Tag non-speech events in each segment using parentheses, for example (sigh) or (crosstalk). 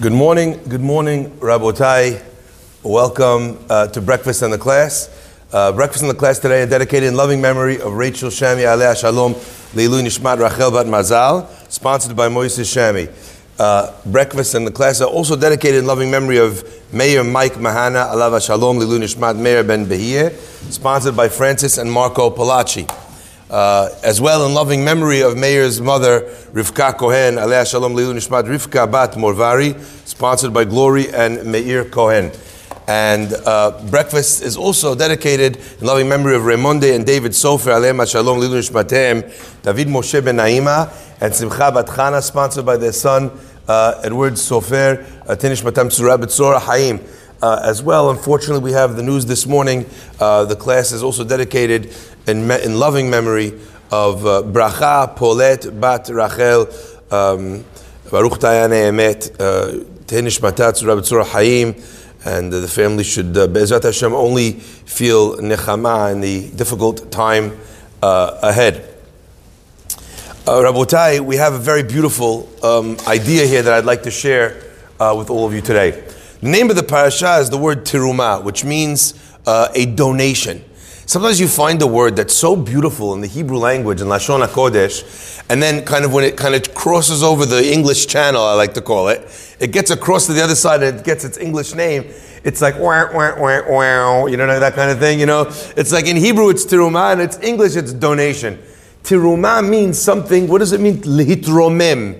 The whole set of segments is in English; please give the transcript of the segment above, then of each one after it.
Good morning, good morning, Rabotai. Welcome uh, to Breakfast in the Class. Uh, breakfast in the Class today is dedicated in loving memory of Rachel Shami Alea Shalom Leilu Nishmat Rachel Bat Mazal, sponsored by Moises Shami. Uh, breakfast in the Class are also dedicated in loving memory of Mayor Mike Mahana Alava Shalom Leilu Nishmat Meir Ben Behir, sponsored by Francis and Marco Palacci. Uh, as well in loving memory of Meir's mother, Rivka Kohen, Alea Shalom Leilu Nishmat Rivka Bat Morvari, sponsored by Glory and Meir Kohen. And uh, breakfast is also dedicated in loving memory of Raymonde and David Sofer, Alema Shalom Leilu Nishmatem, David Moshe Ben Naima, and Simcha Bat Chana, sponsored by their son, uh, Edward Sofer, uh, Tinish Matam Tzura Betzora Haim. Uh, as well, unfortunately, we have the news this morning. Uh, the class is also dedicated in, me- in loving memory of uh, Bracha Polet Bat Rachel um, Baruch Tayane Emet Tenish Matat Rabbi Tzura Haim, and uh, the family should uh, Be'ezrat Hashem only feel nechama in the difficult time uh, ahead. Uh, Rabotai, we have a very beautiful um, idea here that I'd like to share uh, with all of you today. The name of the parasha is the word tiruma, which means uh, a donation. Sometimes you find a word that's so beautiful in the Hebrew language in Lashon HaKodesh, and then kind of when it kind of crosses over the English channel, I like to call it, it gets across to the other side and it gets its English name. It's like wah, wah, wah, wah, you know that kind of thing. You know, it's like in Hebrew it's tiruma, and it's English it's donation. Tiruma means something. What does it mean? Lihitromem.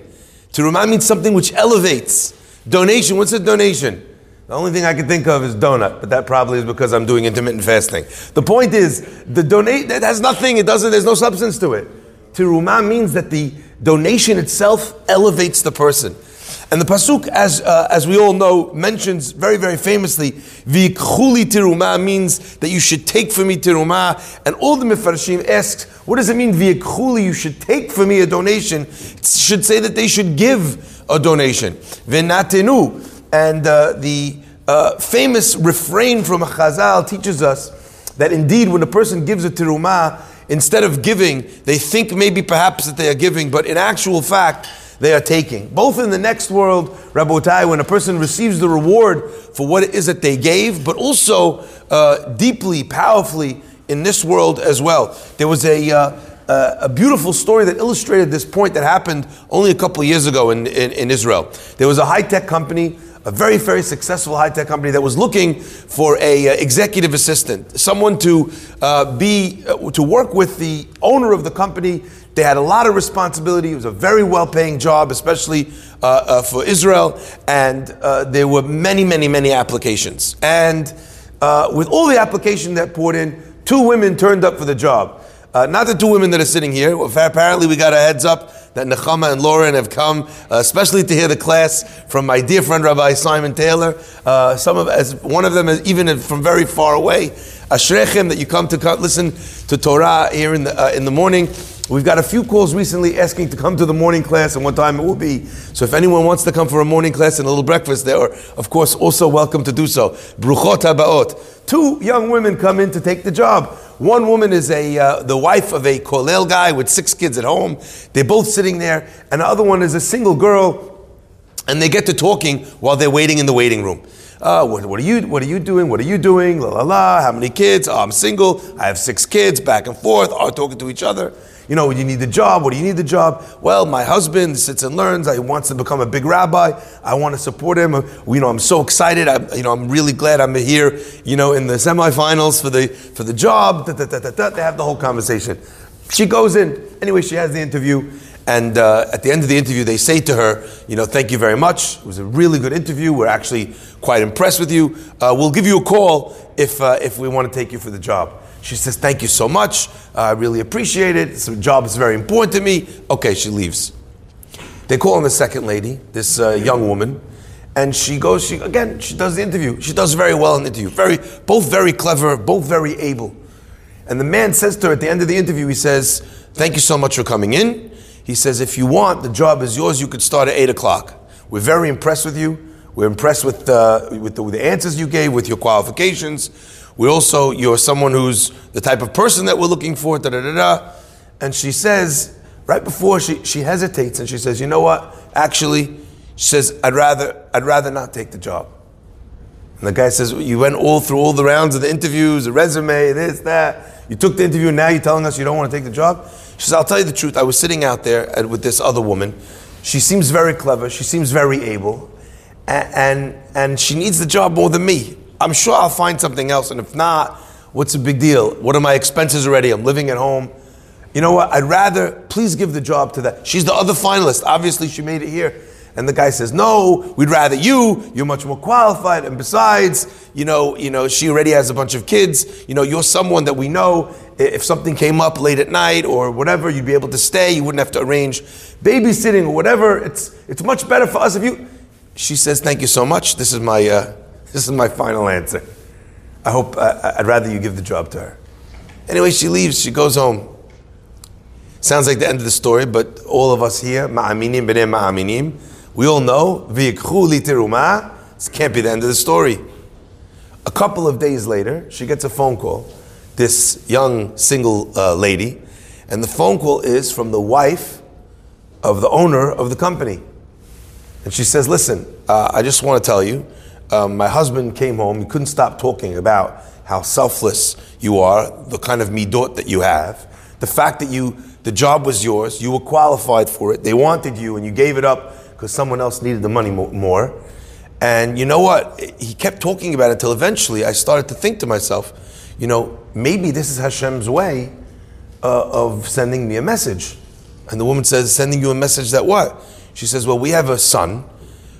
Tiruma means something which elevates. Donation. What's a donation? The only thing I can think of is donut, but that probably is because I'm doing intermittent fasting. The point is, the donate that has nothing. It doesn't. There's no substance to it. Tiruma means that the donation itself elevates the person. And the pasuk, as uh, as we all know, mentions very very famously, "V'ikchuli tiruma" means that you should take for me tiruma. And all the mifarshim asks, what does it mean? V'ikchuli, you should take for me a donation. It should say that they should give a donation. V'natenu, and uh, the uh, famous refrain from Chazal teaches us that indeed, when a person gives a tiruma, instead of giving, they think maybe perhaps that they are giving, but in actual fact they are taking. Both in the next world, Rabotai, when a person receives the reward for what it is that they gave, but also uh, deeply, powerfully in this world as well. There was a, uh, uh, a beautiful story that illustrated this point that happened only a couple years ago in, in, in Israel. There was a high tech company a very, very successful high tech company that was looking for a uh, executive assistant, someone to uh, be uh, to work with the owner of the company. They had a lot of responsibility. It was a very well paying job, especially uh, uh, for Israel, and uh, there were many, many, many applications. And with all the application that poured in, two women turned up for the job. Not the two women that are sitting here. Apparently, we got a heads up that Nechama and Lauren have come, uh, especially to hear the class from my dear friend Rabbi Simon Taylor. Uh, some of, as one of them, is even from very far away. Ashrechem that you come to listen to Torah here in the uh, in the morning. We've got a few calls recently asking to come to the morning class, and what time it will be. So if anyone wants to come for a morning class and a little breakfast, they are, of course, also welcome to do so. Bruchot habaot. Two young women come in to take the job. One woman is a uh, the wife of a kollel guy with six kids at home. They're both sitting there, and the other one is a single girl, and they get to talking while they're waiting in the waiting room. Uh, what, what, are you what are you doing? What are you doing? La la la. How many kids? Oh, I'm single. I have six kids. Back and forth. Are talking to each other. You know, you need the job. What do you need the job? Well, my husband sits and learns. He wants to become a big rabbi. I want to support him. You know, I'm so excited. I, you know, I'm really glad I'm here. You know, in the semifinals for the for the job. Da, da, da, they have the whole conversation. She goes in. Anyway, she has the interview. And uh, at the end of the interview, they say to her, you know, thank you very much. It was a really good interview. We're actually quite impressed with you. Uh, we'll give you a call if, uh, if we want to take you for the job. She says, thank you so much. I really appreciate it. This job is very important to me. Okay, she leaves. They call on the second lady, this uh, young woman, and she goes, she, again, she does the interview. She does very well in the interview. Very, both very clever, both very able. And the man says to her at the end of the interview, he says, thank you so much for coming in. He says, if you want, the job is yours. You could start at 8 o'clock. We're very impressed with you. We're impressed with, uh, with, the, with the answers you gave, with your qualifications. We also, you're someone who's the type of person that we're looking for, da da da da. And she says, right before she, she hesitates and she says, you know what? Actually, She says, I'd rather, I'd rather not take the job. And the guy says, You went all through all the rounds of the interviews, the resume, this, that. You took the interview, now you're telling us you don't want to take the job? She says, I'll tell you the truth. I was sitting out there uh, with this other woman. She seems very clever, she seems very able, and, and, and she needs the job more than me. I'm sure I'll find something else, and if not, what's the big deal? What are my expenses already? I'm living at home. You know what? I'd rather, please give the job to that. She's the other finalist. Obviously, she made it here. And the guy says, "No, we'd rather you. You're much more qualified, and besides, you know, you know, she already has a bunch of kids. You know, you're someone that we know. If something came up late at night or whatever, you'd be able to stay. You wouldn't have to arrange babysitting or whatever. It's it's much better for us if you." She says, "Thank you so much. This is my uh, this is my final answer. I hope uh, I'd rather you give the job to her." Anyway, she leaves. She goes home. Sounds like the end of the story, but all of us here, ma'aminim b'nei ma'aminim we all know, v'yikchu li this can't be the end of the story. A couple of days later, she gets a phone call, this young single uh, lady, and the phone call is from the wife of the owner of the company. And she says, Listen, uh, I just want to tell you, um, my husband came home, he couldn't stop talking about how selfless you are, the kind of midot that you have, the fact that you, the job was yours, you were qualified for it, they wanted you, and you gave it up because someone else needed the money more. And you know what? He kept talking about it till eventually I started to think to myself, you know, maybe this is Hashem's way uh, of sending me a message. And the woman says, sending you a message that what? She says, well, we have a son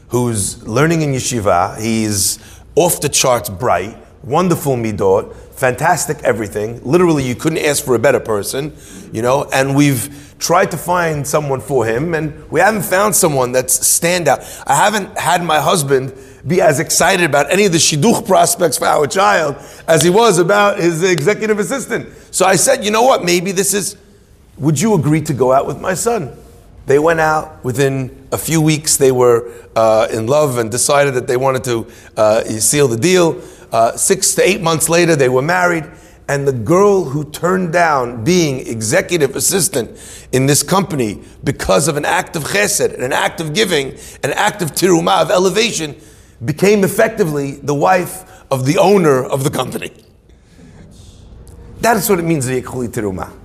who's learning in yeshiva. He's off the charts bright, wonderful midot, fantastic everything. Literally, you couldn't ask for a better person, you know, and we've tried to find someone for him, and we haven't found someone that's standout. I haven't had my husband be as excited about any of the shidduch prospects for our child as he was about his executive assistant. So I said, you know what? Maybe this is. Would you agree to go out with my son? They went out within a few weeks. They were uh, in love and decided that they wanted to uh, seal the deal. Uh, six to eight months later, they were married and the girl who turned down being executive assistant in this company because of an act of chesed, an act of giving, an act of tirumah, of elevation, became effectively the wife of the owner of the company. That is what it means, v'yikhuli tirumah.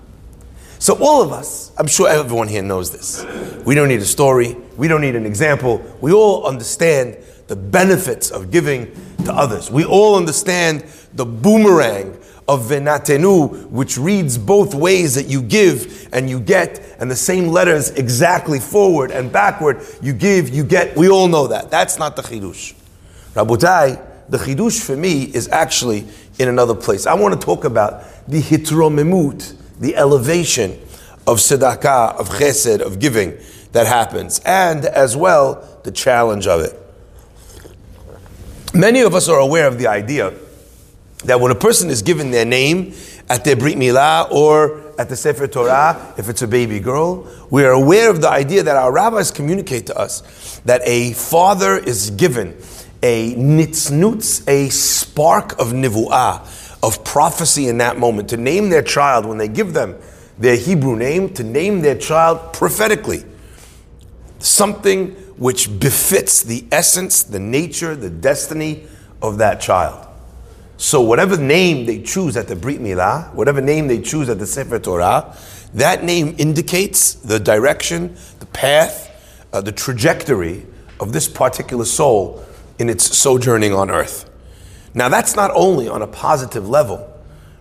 So all of us, I'm sure everyone here knows this. We don't need a story. We don't need an example. We all understand the benefits of giving to others. We all understand the boomerang of venatenu, which reads both ways that you give and you get, and the same letters exactly forward and backward. You give, you get. We all know that. That's not the chidush. Rabutai, the chidush for me is actually in another place. I want to talk about the hitromemut, the elevation of tzedakah, of chesed, of giving that happens, and as well the challenge of it. Many of us are aware of the idea that when a person is given their name at their Brit Milah or at the Sefer Torah, if it's a baby girl, we are aware of the idea that our rabbis communicate to us that a father is given a nitznutz, a spark of nivu'ah, of prophecy in that moment, to name their child when they give them their Hebrew name, to name their child prophetically. Something which befits the essence, the nature, the destiny of that child. So whatever name they choose at the Brit Milah, whatever name they choose at the Sefer Torah, that name indicates the direction, the path, uh, the trajectory of this particular soul in its sojourning on earth. Now that's not only on a positive level,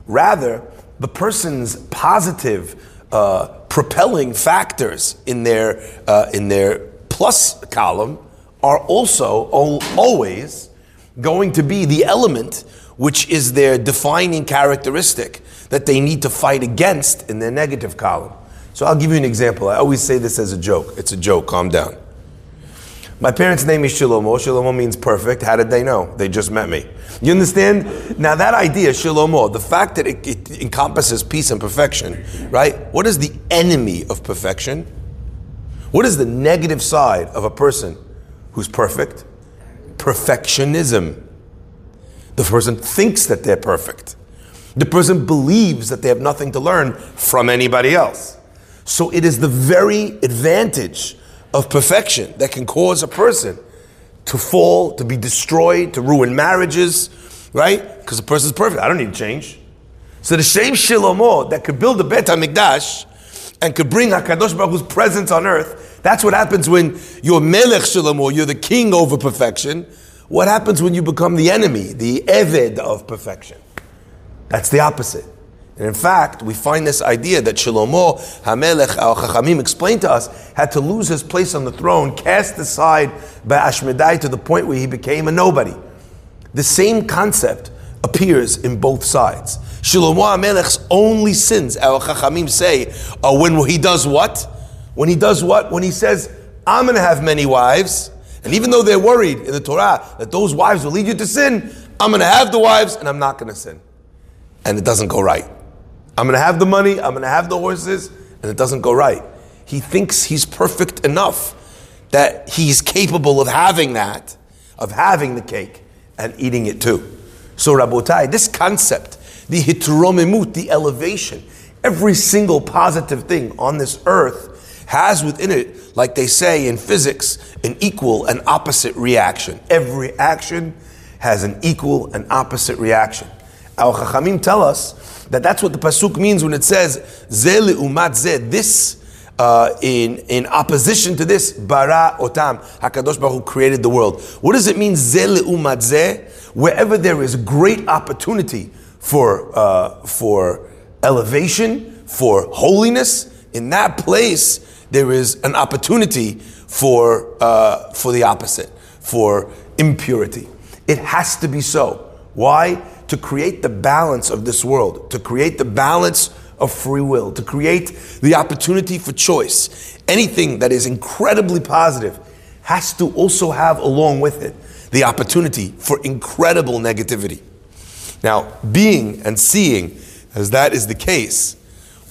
rather the person's positive uh, propelling factors in their uh, in their plus column are also always going to be the element which is their defining characteristic that they need to fight against in their negative column. So I'll give you an example. I always say this as a joke. It's a joke, calm down. My parents' name is Shilomo. Shilomo means perfect. How did they know? They just met me. You understand? Now that idea, Shilomo, the fact that it, it encompasses peace and perfection, right? What is the enemy of perfection? What is the negative side of a person who's perfect? Perfectionism. The person thinks that they're perfect. The person believes that they have nothing to learn from anybody else. So it is the very advantage of perfection that can cause a person to fall, to be destroyed, to ruin marriages, right? Because the person's perfect. I don't need to change. So the same Shlomo that could build a Bet HaMikdash and could bring HaKadosh Baruch Hu's presence on earth, that's what happens when you're Melech Shlomo, you're the king over perfection. What happens when you become the enemy, the Eved of perfection? That's the opposite. And in fact, we find this idea that Shlomo Hamelech al Chachamim explained to us had to lose his place on the throne, cast aside by Ashmedai to the point where he became a nobody. The same concept appears in both sides. Shlomo Hamelech's only sins, our Chachamim say, are when he does what? When he does what? When he says, I'm going to have many wives, and even though they're worried in the Torah that those wives will lead you to sin, I'm going to have the wives and I'm not going to sin. And it doesn't go right. I'm going to have the money, I'm going to have the horses, and it doesn't go right. He thinks he's perfect enough that he's capable of having that, of having the cake and eating it too. So, Rabotai, this concept, the hitromimut, the elevation, every single positive thing on this earth has within it, like they say in physics, an equal and opposite reaction. Every action has an equal and opposite reaction. Our Chachamim tell us that that's what the pasuk means when it says ze umat ze. This uh, in in opposition to this bara otam Hakadosh Baruch created the world. What does it mean ze umat ze? Wherever there is great opportunity for uh, for elevation, for holiness, in that place there is an opportunity for uh, for the opposite, for impurity. It has to be so. Why? To create the balance of this world, to create the balance of free will, to create the opportunity for choice. Anything that is incredibly positive has to also have along with it the opportunity for incredible negativity. Now, being and seeing as that is the case,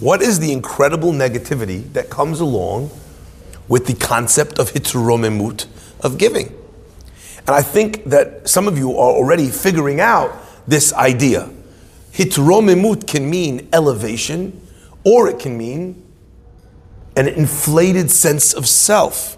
what is the incredible negativity that comes along with the concept of hitromemut, of giving? And I think that some of you are already figuring out this idea. Hitromimut can mean elevation, or it can mean an inflated sense of self,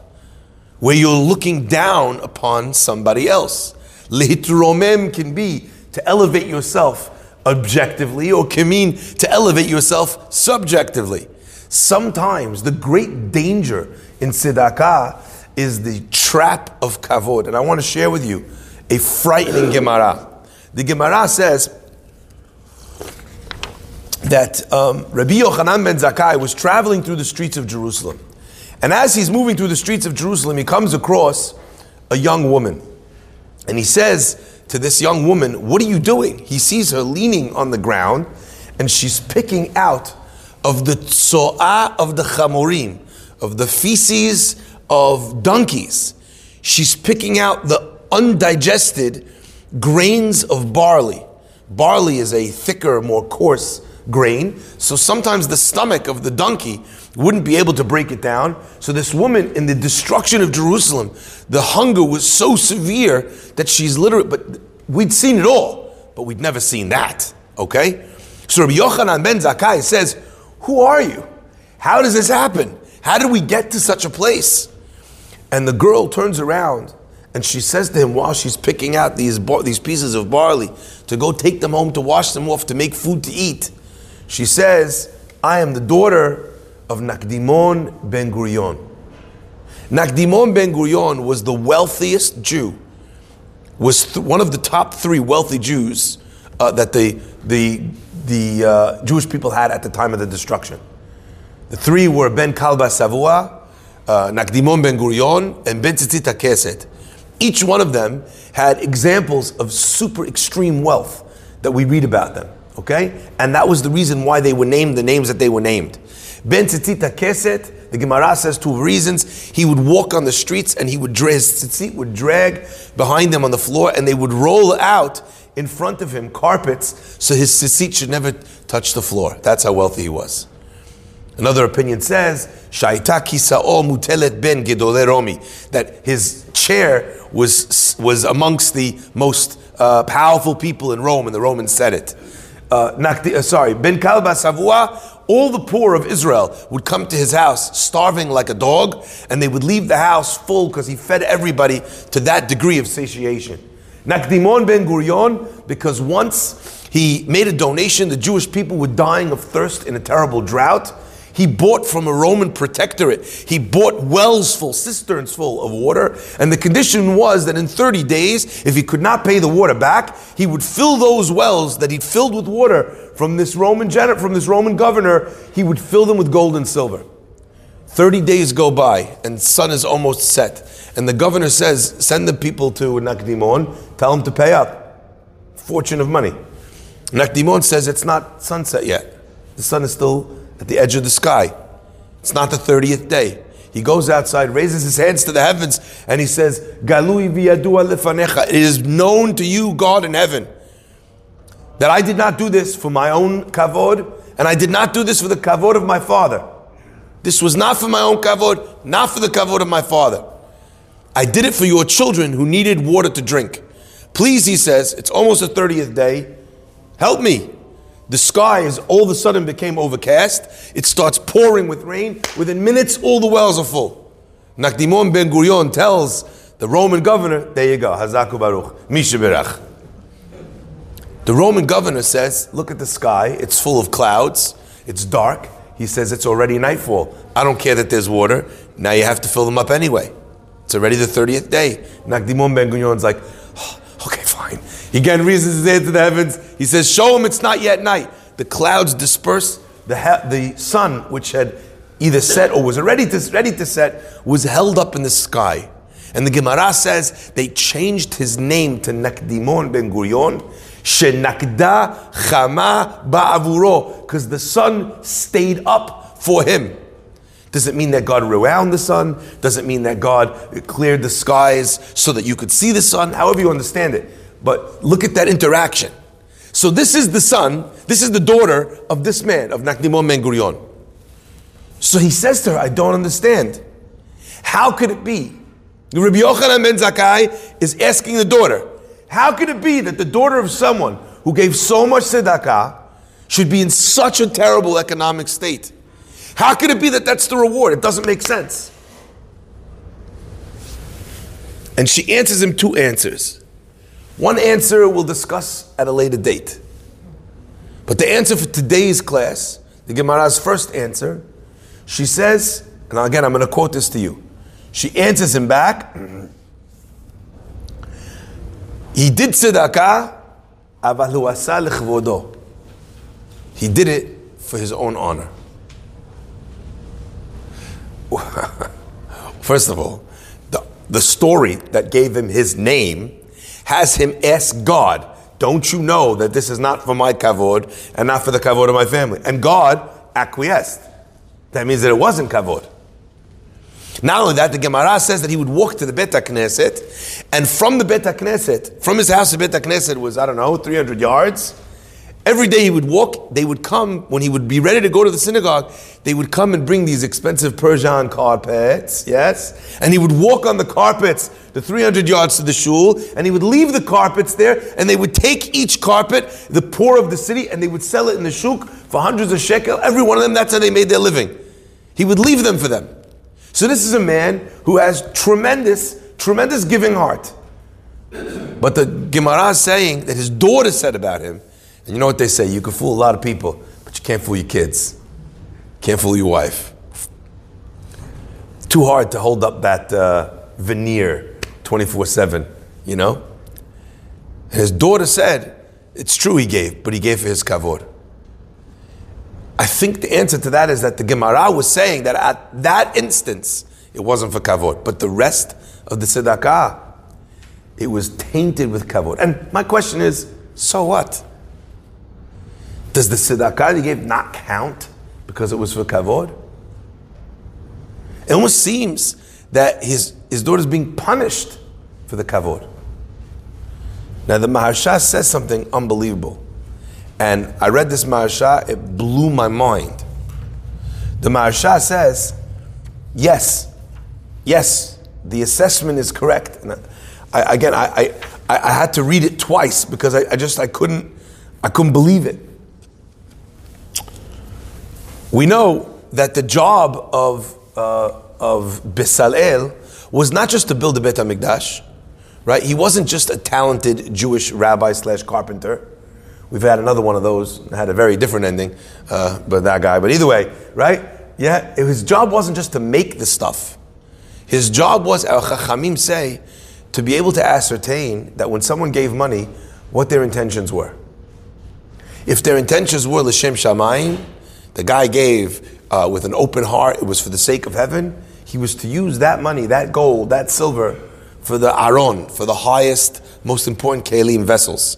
where you're looking down upon somebody else. Lihitromem can be to elevate yourself objectively, or can mean to elevate yourself subjectively. Sometimes the great danger in tzedakah is the trap of kavod. And I want to share with you a frightening Gemara. The Gemara says that um, Rabbi Yochanan ben Zakkai was traveling through the streets of Jerusalem. And as he's moving through the streets of Jerusalem, he comes across a young woman. And he says to this young woman, What are you doing? He sees her leaning on the ground and she's picking out of the tso'ah of the chamorim, of the feces of donkeys. She's picking out the undigested grains of barley. Barley is a thicker, more coarse grain, so sometimes the stomach of the donkey wouldn't be able to break it down. So, this woman, in the destruction of Jerusalem, the hunger was so severe that she's literally, but we'd seen it all, but we'd never seen that, okay? So, Rabbi Yochanan ben Zakkai says, Who are you? How does this happen? How did we get to such a place? And the girl turns around and she says to him while she's picking out these, bar- these pieces of barley to go take them home to wash them off to make food to eat, she says, I am the daughter of Nakdimon ben Gurion. Nakdimon ben Gurion was the wealthiest Jew, was th- one of the top three wealthy Jews uh, that the, the, the uh, Jewish people had at the time of the destruction. The three were Ben Kalba Savua, uh, Nakdimon ben Gurion, and Ben Tzitzit Keset. Each one of them had examples of super extreme wealth that we read about them. Okay? And that was the reason why they were named the names that they were named. Ben Tzitzit Keset, the Gemara says two reasons. He would walk on the streets and he would drag, his tzitzit would drag behind him on the floor and they would roll out in front of him carpets so his tzitzit should never touch the floor. That's how wealthy he was. Another opinion says, Shaita kisa'o mutelet ben gedole romi, that his chair was, was amongst the most uh, powerful people in Rome, and the Romans said it. Uh, uh, sorry, ben kalba savua all the poor of Israel would come to his house starving like a dog, and they would leave the house full because he fed everybody to that degree of satiation. Nakdimon ben Gurion, because once he made a donation, the Jewish people were dying of thirst in a terrible drought. He bought from a Roman protectorate. He bought wells full, cisterns full of water. And the condition was that in 30 days, if he could not pay the water back, he would fill those wells that he'd filled with water from this Roman gen- from this Roman governor, he would fill them with gold and silver. 30 days go by and sun is almost set. And the governor says, send the people to Nakdimon, tell them to pay up. Fortune of money. Nakdimon says it's not sunset yet. The sun is still at the edge of the sky. It's not the 30th day. He goes outside, raises his hands to the heavens, and he says, Galui lefanecha. It is known to you, God in heaven, that I did not do this for my own kavod, and I did not do this for the kavod of my father. This was not for my own kavod, not for the kavod of my father. I did it for your children who needed water to drink. Please, he says, it's almost the 30th day. Help me. The sky is all of a sudden became overcast. It starts pouring with rain. Within minutes, all the wells are full. Nakdimon ben Gurion tells the Roman governor, there you go, Hazaku Baruch, Misha Berach. The Roman governor says, look at the sky, it's full of clouds, it's dark. He says it's already nightfall. I don't care that there's water. Now you have to fill them up anyway. It's already the 30th day. Nakdimon ben Gurion's like, oh, okay, fine. He again raises his hand to the heavens. He says, Show him it's not yet night. The clouds disperse. The, the sun, which had either set or was ready to, ready to set, was held up in the sky. And the Gemara says they changed his name to Nakdimon ben Gurion, Shenakda Chama Ba'avuro, because the sun stayed up for him. Does it mean that God rewound the sun? Does it mean that God cleared the skies so that you could see the sun? However you understand it. But look at that interaction. So this is the son, this is the daughter of this man, of Nakdimon Ben Gurion. So he says to her, I don't understand. How could it be? Rabbi Yochanan ben Zakkai is asking the daughter, how could it be that the daughter of someone who gave so much tzedakah should be in such a terrible economic state? How could it be that that's the reward? It doesn't make sense. And she answers him two answers. One answer we'll discuss at a later date. But the answer for today's class, the Gemara's first answer, she says, and again I'm going to quote this to you. She answers him back. (clears throat) He did tzedakah, aval He did it for his own honor. (laughs) First of all, the, the story that gave him his name has him ask God, Don't you know that this is not for my kavod and not for the kavod of my family? And God acquiesced. That means that it wasn't kavod. Not only that, the Gemara says that he would walk to the Bet Knesset, and from the Bet Knesset, from his house to Bet Knesset was, I don't know, 300 yards. Every day he would walk, they would come, when he would be ready to go to the synagogue, they would come and bring these expensive Persian carpets, yes? And he would walk on the carpets the 300 yards to the shul, and he would leave the carpets there, and they would take each carpet, the poor of the city, and they would sell it in the shuk for hundreds of shekel. Every one of them, that's how they made their living. He would leave them for them. So this is a man who has tremendous, tremendous giving heart. But the Gemara is saying that his daughter said about him, and you know what they say, you can fool a lot of people, but you can't fool your kids. Can't fool your wife. Too hard to hold up that uh, veneer 24 7, you know? his daughter said, it's true he gave, but he gave for his kavod. I think the answer to that is that the Gemara was saying that at that instance, it wasn't for kavod, but the rest of the tzedakah, it was tainted with kavod. And my question is, so what? Does the tzedakah he gave not count because it was for kavod? It almost seems that his, his daughter is being punished for the kavod. Now the Maharsha says something unbelievable. And I read this Maharsha, it blew my mind. The Maharsha says, yes, yes, the assessment is correct. And I, again, I, I, I, had to read it twice because I, I just I couldn't I couldn't believe it. We know that the job of, uh, of Bezalel was not just to build the Beit HaMikdash, right? He wasn't just a talented Jewish rabbi slash carpenter. We've had another one of those, had a very different ending, uh, but that guy. But either way, right? Yeah, his job wasn't just to make the stuff. His job was, our Chachamim say, to be able to ascertain that when someone gave money, what their intentions were. If their intentions were L'Shem Shamayim, the guy gave uh, with an open heart, it was for the sake of heaven, he was to use that money, that gold, that silver, for the Aron, for the highest, most important Kalim vessels.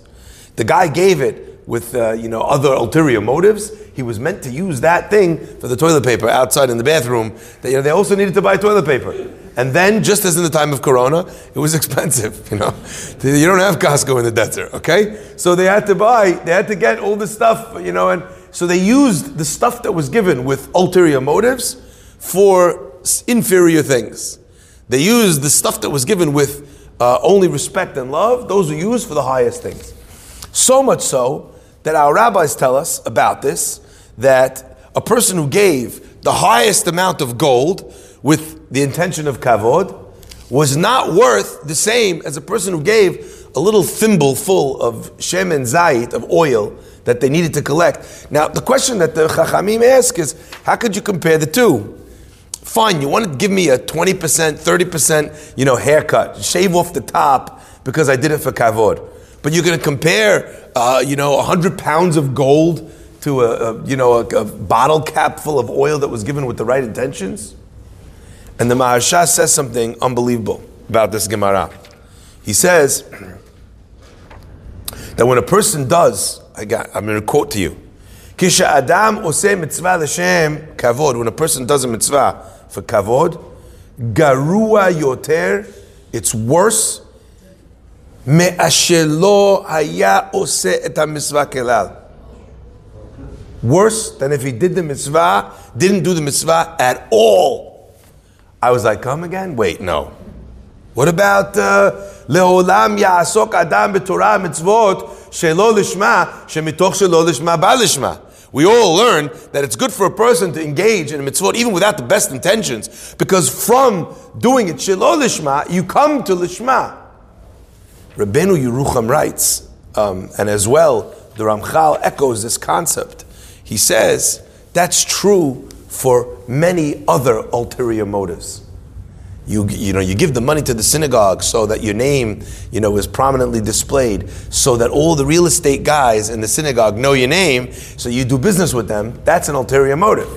The guy gave it with uh, you know other ulterior motives. He was meant to use that thing for the toilet paper outside in the bathroom. That, you know, they also needed to buy toilet paper. And then, just as in the time of Corona, it was (laughs) expensive. You know, you don't have Costco in the desert, okay? So they had to buy, they had to get all the stuff, you know, and so they used the stuff that was given with ulterior motives for inferior things. They used the stuff that was given with uh, only respect and love; those were used for the highest things. So much so that our rabbis tell us about this that a person who gave the highest amount of gold with the intention of kavod was not worth the same as a person who gave a little thimble full of shem and zayit of oil that they needed to collect. Now, the question that the chachamim ask is, how could you compare the two? Fine, you want to give me a 20%, 30%, you know, haircut, shave off the top because I did it for kavod. But you're going to compare, uh, you know, 100 pounds of gold to a, a you know, a, a bottle cap full of oil that was given with the right intentions? And the Maharsha says something unbelievable about this Gemara. He says (clears throat) that when a person does, I got, I'm going to quote to you. Kisha Adam ose mitzvah l'shem kavod. When a person does a mitzvah for kavod, garua yoter, it's worse. Me'ashelo haya ose et mitzvah kelal. Worse than if he did the mitzvah, didn't do the mitzvah at all. I was like, come again? Wait, no. What about uh, leolam ya'asok adam b'torah mitzvot shelo lishma shemitoch shelo lishma ba We all learn that it's good for a person to engage in a mitzvot even without the best intentions, because from doing it shelo lishma, you come to lishma. Rabbeinu Yerucham writes, um, and as well, the Ramchal echoes this concept. He says that's true for many other ulterior motives. You, you know, you give the money to the synagogue so that your name, you know, is prominently displayed, so that all the real estate guys in the synagogue know your name, so you do business with them. That's an ulterior motive.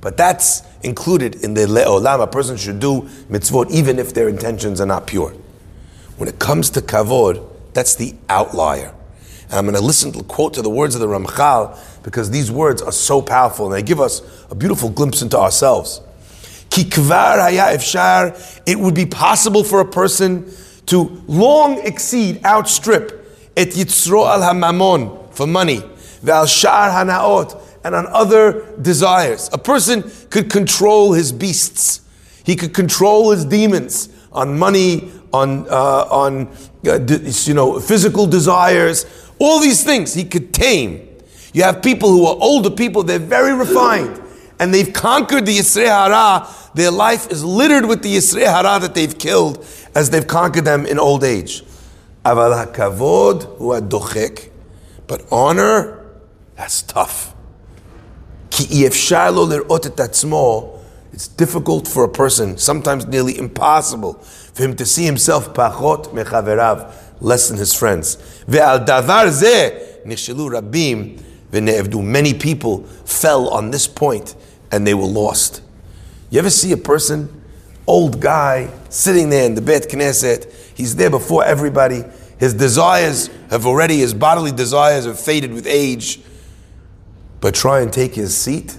But that's included in the le'olam. A person should do mitzvot even if their intentions are not pure. When it comes to kavod, that's the outlier. And I'm going to listen to quote to the words of the Ramchal because these words are so powerful and they give us a beautiful glimpse into ourselves. It would be possible for a person to long exceed, outstrip et yitzro al hamamon for money, val shar hanaot, and on other desires. A person could control his beasts. He could control his demons on money, on uh, on uh, you know physical desires, all these things he could tame. You have people who are older people, they're very refined, and they've conquered the Yisrei Hara. Their life is littered with the Yisrei Hara that they've killed as they've conquered them in old age. Aval hakavod dochek, but honor, that's tough. Ki it's difficult for a person, sometimes nearly impossible, for him to see himself pachot mechaverav, less than his friends. Ve'al davar zeh nichshelu rabim. Many people fell on this point and they were lost. You ever see a person, old guy, sitting there in the Beit Knesset, he's there before everybody, his desires have already, his bodily desires have faded with age, but try and take his seat?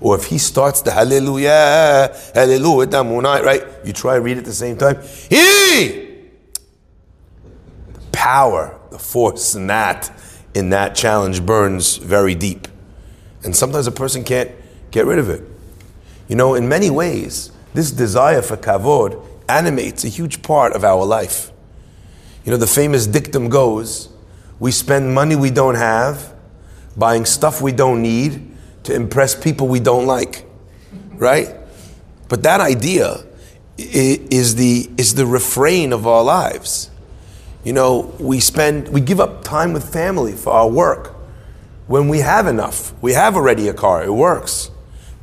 Or if he starts the hallelujah, hallelujah, right? You try and read at the same time. He! The power, the force in that, in that challenge burns very deep. And sometimes a person can't get rid of it. You know, in many ways, this desire for kavod animates a huge part of our life. You know, the famous dictum goes we spend money we don't have, buying stuff we don't need, to impress people we don't like, right? But that idea is the, is the refrain of our lives. You know, we spend, we give up time with family for our work when we have enough. We have already a car, it works.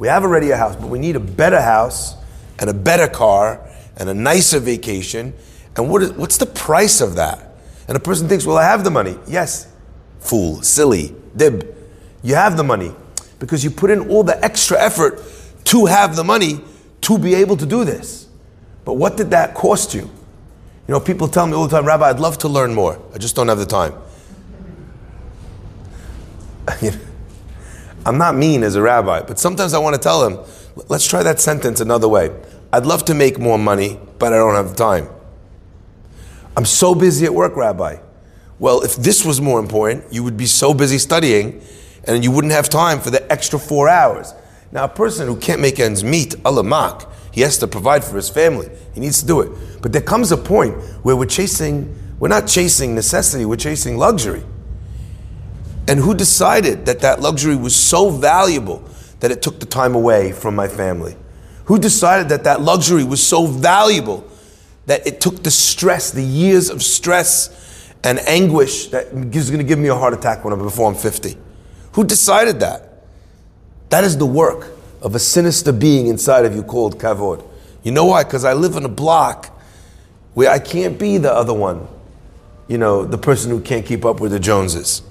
We have already a house, but we need a better house and a better car and a nicer vacation. And what is, what's the price of that? And a person thinks, well, I have the money. Yes, fool, silly, dib. You have the money because you put in all the extra effort to have the money to be able to do this. But what did that cost you? You know, people tell me all the time, Rabbi, I'd love to learn more. I just don't have the time. (laughs) I'm not mean as a rabbi, but sometimes I want to tell them, let's try that sentence another way. I'd love to make more money, but I don't have time. I'm so busy at work, Rabbi. Well, if this was more important, you would be so busy studying and you wouldn't have time for the extra four hours. Now, a person who can't make ends meet, alamak, he has to provide for his family. He needs to do it. But there comes a point where we're chasing, we're not chasing necessity, we're chasing luxury. And who decided that that luxury was so valuable that it took the time away from my family? Who decided that that luxury was so valuable that it took the stress, the years of stress and anguish that is going to give me a heart attack when I'm before I'm 50? Who decided that? That is the work of a sinister being inside of you called kavod. You know why? Because I live in a block where I can't be the other one. You know, the person who can't keep up with the Joneses.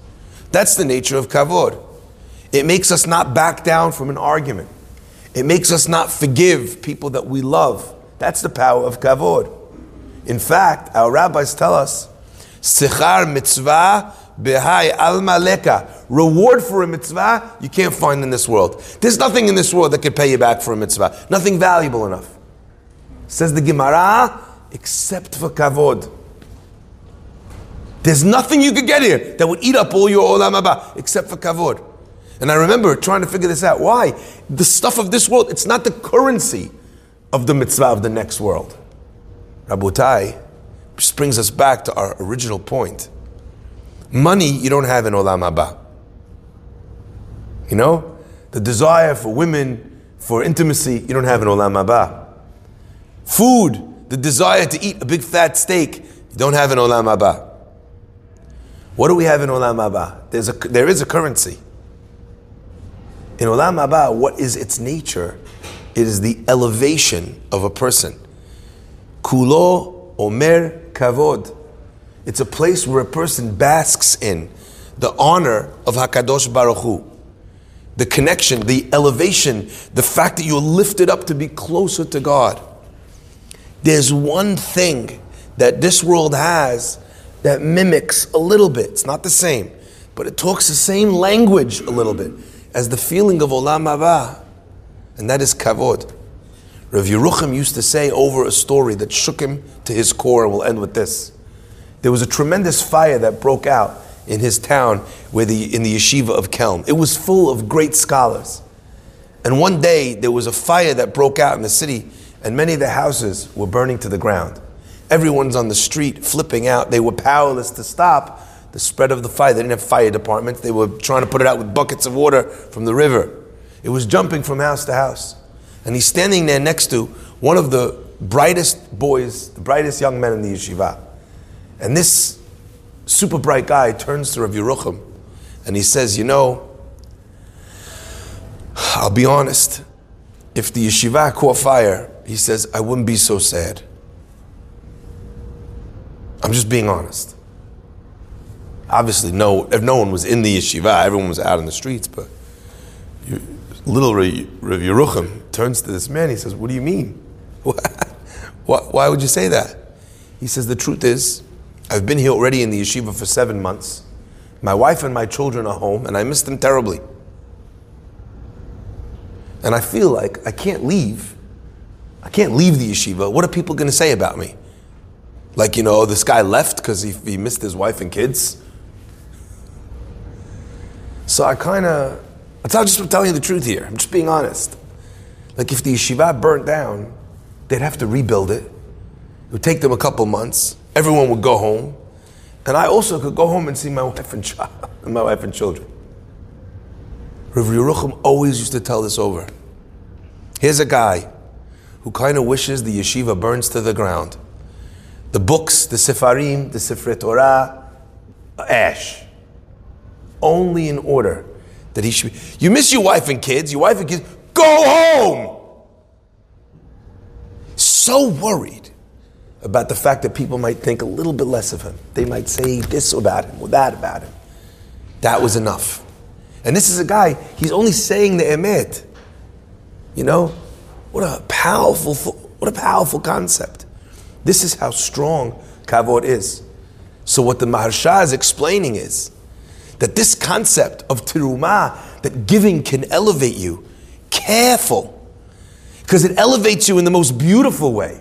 That's the nature of kavod. It makes us not back down from an argument. It makes us not forgive people that we love. That's the power of kavod. In fact, our rabbis tell us, Sichar mitzvah behai alma leka. Reward for a mitzvah you can't find in this world. There's nothing in this world that can pay you back for a mitzvah. Nothing valuable enough. Says the Gemara, except for kavod. There's nothing you could get here that would eat up all your olam haba except for kavod. And I remember trying to figure this out. Why? The stuff of this world, it's not the currency of the mitzvah of the next world. Rabotai, which brings us back to our original point. Money you don't have in olam haba. You know, the desire for women, for intimacy, you don't have in olam haba. Food, the desire to eat a big fat steak, you don't have in olam haba. What do we have in Olam Haba? There's a, there is a currency. In Olam Haba, what is its nature? It is the elevation of a person. Kulo Omer Kavod. It's a place where a person basks in the honor of Hakadosh Baruch Hu. The connection, the elevation, the fact that you're lifted up to be closer to God. There's one thing that this world has that mimics a little bit. It's not the same, but it talks the same language a little bit as the feeling of Olam Haba, and that is kavod. Rav Yerucham used to say over a story that shook him to his core, and we'll end with this. There was a tremendous fire that broke out in his town where the, in the yeshiva of Kelm. It was full of great scholars. And one day there was a fire that broke out in the city, and many of the houses were burning to the ground. Everyone's on the street flipping out. They were powerless to stop the spread of the fire. They didn't have fire departments. They were trying to put it out with buckets of water from the river. It was jumping from house to house. And he's standing there next to one of the brightest boys, the brightest young men in the yeshiva. And this super bright guy turns to Rav Yerucham and he says, You know, I'll be honest. If the yeshiva caught fire, he says, I wouldn't be so sad. I'm just being honest. Obviously, no, if no one was in the yeshiva, everyone was out in the streets, but you, little Rav Yerucham turns to this man, he says, What do you mean? (laughs) why would you say that? He says, The truth is, I've been here already in the yeshiva for seven months. My wife and my children are home, and I miss them terribly. And I feel like I can't leave. I can't leave the yeshiva. What are people going to say about me? Like, you know, this guy left because he, he missed his wife and kids. So I kind of, I'm just telling you the truth here. I'm just being honest. Like, if the yeshiva burnt down, they'd have to rebuild it. It would take them a couple months. Everyone would go home. And I also could go home and see my (laughs) wife and child, my wife and children. Rav Yerucham always used to tell this over. Here's a guy who kind of wishes the yeshiva burns to the ground. The books, the Sefarim, the Sifrei Torah, ash. Only in order that he should be. You miss your wife and kids, your wife and kids, go home! So worried about the fact that people might think a little bit less of him. They might say this about him or that about him. That was enough. And this is a guy, he's only saying the emet. You know? What a powerful, what a powerful concept. This is how strong kavod is. So what the Maharsha is explaining is that this concept of terumah, that giving can elevate you, careful, because it elevates you in the most beautiful way.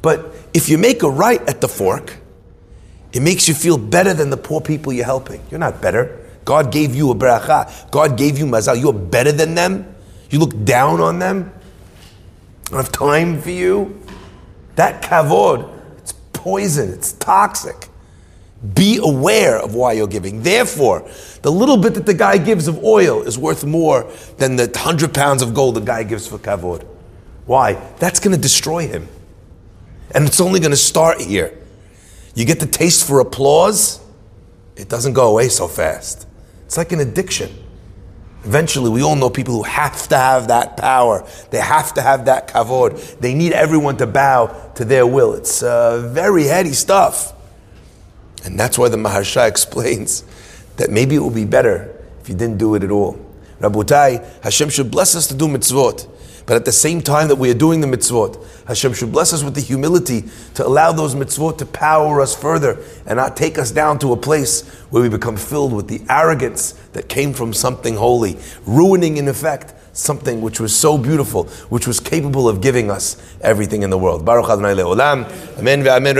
But if you make a right at the fork, it makes you feel better than the poor people you're helping. You're not better. God gave you a bracha. God gave you mazal. You're better than them. You look down on them. I don't have time for you. That kavod, it's poison. It's toxic. Be aware of why you're giving. Therefore, the little bit that the guy gives of oil is worth more than the hundred pounds of gold the guy gives for kavod. Why? That's going to destroy him. And it's only going to start here. You get the taste for applause, it doesn't go away so fast. It's like an addiction. Eventually, we all know people who have to have that power. They have to have that kavod. They need everyone to bow to their will. It's uh, very heady stuff. And that's why the Maharsha explains that maybe it would be better if you didn't do it at all. Rabotai, Hashem should bless us to do mitzvot. But at the same time that we are doing the mitzvot, Hashem should bless us with the humility to allow those mitzvot to power us further and not take us down to a place where we become filled with the arrogance that came from something holy, ruining in effect something which was so beautiful, which was capable of giving us everything in the world. Baruch Adonai Le'olam. Amen ve'amen.